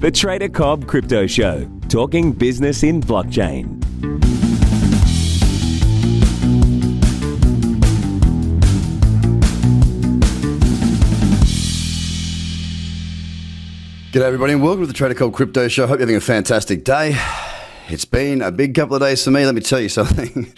The Trader Cobb Crypto Show, talking business in blockchain. G'day, everybody, and welcome to the Trader Cobb Crypto Show. Hope you're having a fantastic day. It's been a big couple of days for me, let me tell you something.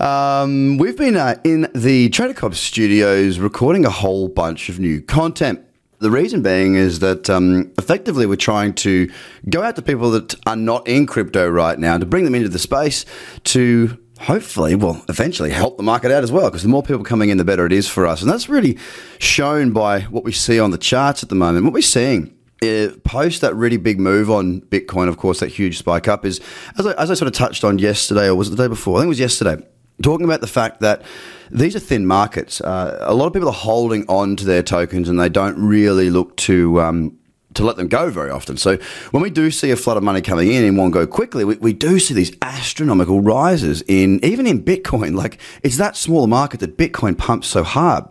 Um, we've been uh, in the Trader Cobb studios recording a whole bunch of new content. The reason being is that um, effectively we're trying to go out to people that are not in crypto right now to bring them into the space to hopefully, well, eventually help the market out as well. Because the more people coming in, the better it is for us. And that's really shown by what we see on the charts at the moment. What we're seeing uh, post that really big move on Bitcoin, of course, that huge spike up is, as I, as I sort of touched on yesterday, or was it the day before? I think it was yesterday talking about the fact that these are thin markets. Uh, a lot of people are holding on to their tokens and they don't really look to. Um, to let them go very often. So when we do see a flood of money coming in and one go quickly, we, we do see these astronomical rises in even in Bitcoin. Like it's that smaller market that Bitcoin pumps so hard.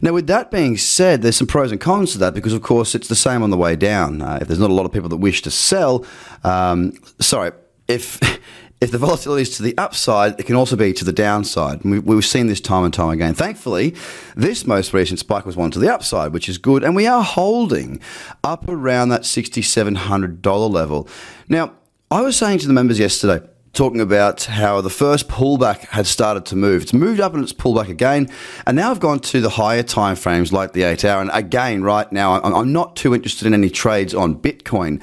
Now, with that being said, there's some pros and cons to that because, of course, it's the same on the way down. Uh, if there's not a lot of people that wish to sell, um, sorry, if if the volatility is to the upside, it can also be to the downside. We, have seen this time and time again. Thankfully, this most recent spike was one to the upside, which is good. And we are holding up around that $6,700 level. Now, I was saying to the members yesterday, talking about how the first pullback had started to move. It's moved up and it's pulled back again. And now I've gone to the higher time frames like the eight hour. And again, right now, I'm not too interested in any trades on Bitcoin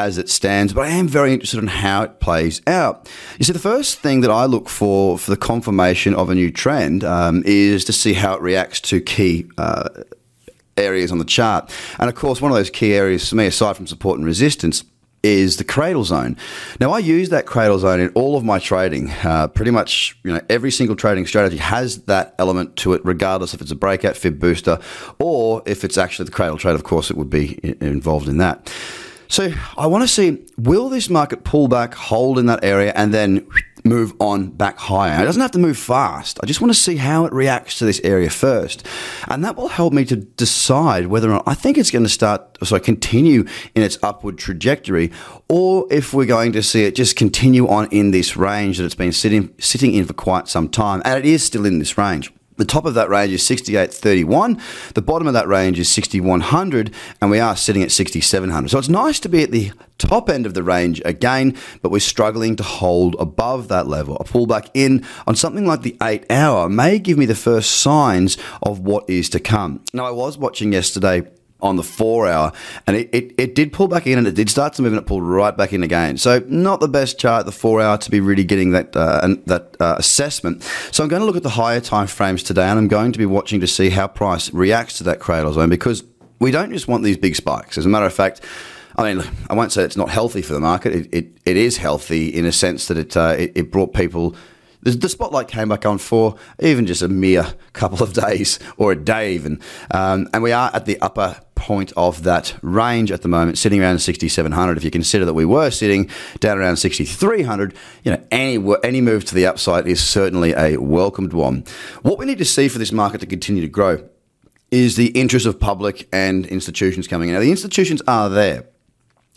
as it stands, but I am very interested in how it plays out. You see, the first thing that I look for for the confirmation of a new trend um, is to see how it reacts to key. Uh, areas on the chart. And of course, one of those key areas for me, aside from support and resistance, is the cradle zone. Now, I use that cradle zone in all of my trading. Uh, pretty much, you know, every single trading strategy has that element to it, regardless if it's a breakout fib booster or if it's actually the cradle trade. Of course, it would be involved in that. So I want to see will this market pull back, hold in that area, and then move on back higher. It doesn't have to move fast. I just want to see how it reacts to this area first. And that will help me to decide whether or not I think it's going to start, so continue in its upward trajectory, or if we're going to see it just continue on in this range that it's been sitting, sitting in for quite some time. And it is still in this range. The top of that range is 6831. The bottom of that range is 6100, and we are sitting at 6700. So it's nice to be at the top end of the range again, but we're struggling to hold above that level. A pullback in on something like the eight hour may give me the first signs of what is to come. Now, I was watching yesterday on the four hour, and it, it, it, did pull back in and it did start to move and it pulled right back in again. So not the best chart, the four hour, to be really getting that uh, that uh, assessment. So I'm going to look at the higher time frames today, and I'm going to be watching to see how price reacts to that cradle zone because we don't just want these big spikes. As a matter of fact. I mean, I won't say it's not healthy for the market. It, it, it is healthy in a sense that it, uh, it, it brought people the, the spotlight came back on for even just a mere couple of days or a day even. Um, and we are at the upper point of that range at the moment, sitting around 6,700. If you consider that we were sitting down around 6,300, you know, any, any move to the upside is certainly a welcomed one. What we need to see for this market to continue to grow is the interest of public and institutions coming in. Now, the institutions are there.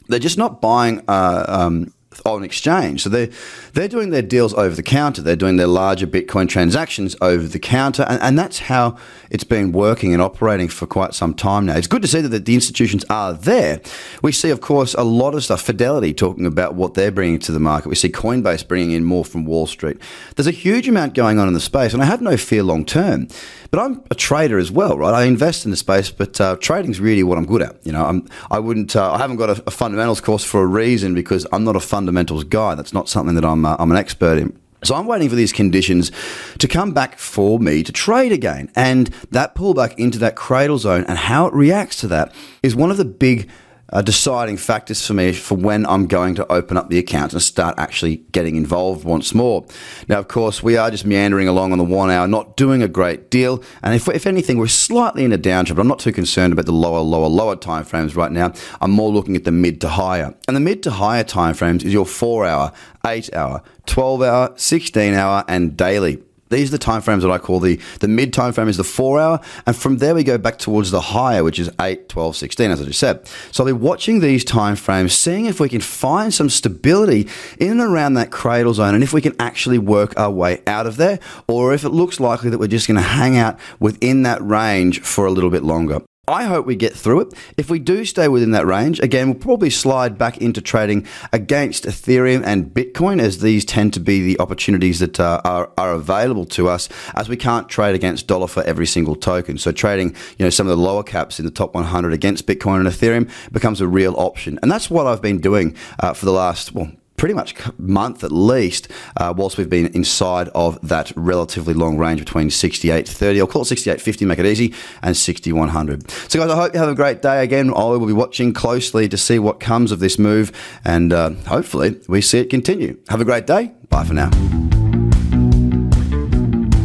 They're just not buying uh, um, on exchange. So they're, they're doing their deals over the counter. They're doing their larger Bitcoin transactions over the counter. And, and that's how it's been working and operating for quite some time now. It's good to see that the, institutions are there. We see, of course, a lot of stuff. Fidelity talking about what they're bringing to the market. We see Coinbase bringing in more from Wall Street. There's a huge amount going on in the space, and I have no fear long term. But I'm a trader as well, right? I invest in the space, but uh, trading's really what I'm good at. You know, I'm, I wouldn't, uh, I haven't got a, a fundamentals course for a reason because I'm not a fund fundamentals guy. That's not something that I'm, uh, I'm an expert in. So I'm waiting for these conditions to come back for me to trade again. And that pullback into that cradle zone and how it reacts to that is one of the big uh, deciding factors for me for when I'm going to open up the account and start actually getting involved once more. Now, of course, we are just meandering along on the one hour, not doing a great deal. And if, if anything, we're slightly in a downtrend, but I'm not too concerned about the lower, lower, lower time frames right now. I'm more looking at the mid to higher. And the mid to higher time frames is your four hour, eight hour, 12 hour, 16 hour, and daily. These are the timeframes that I call the, the mid time frame is the four hour. And from there, we go back towards the higher, which is 8, 12, 16, as I just said. So I'll be watching these timeframes, seeing if we can find some stability in and around that cradle zone and if we can actually work our way out of there, or if it looks likely that we're just going to hang out within that range for a little bit longer. I hope we get through it. If we do stay within that range, again, we'll probably slide back into trading against Ethereum and Bitcoin, as these tend to be the opportunities that uh, are, are available to us, as we can't trade against dollar for every single token. So trading, you know, some of the lower caps in the top 100 against Bitcoin and Ethereum becomes a real option, and that's what I've been doing uh, for the last well pretty much month at least, uh, whilst we've been inside of that relatively long range between 68.30, I'll call it 68.50, make it easy, and 6100. So, guys, I hope you have a great day. Again, I will be watching closely to see what comes of this move, and uh, hopefully we see it continue. Have a great day. Bye for now.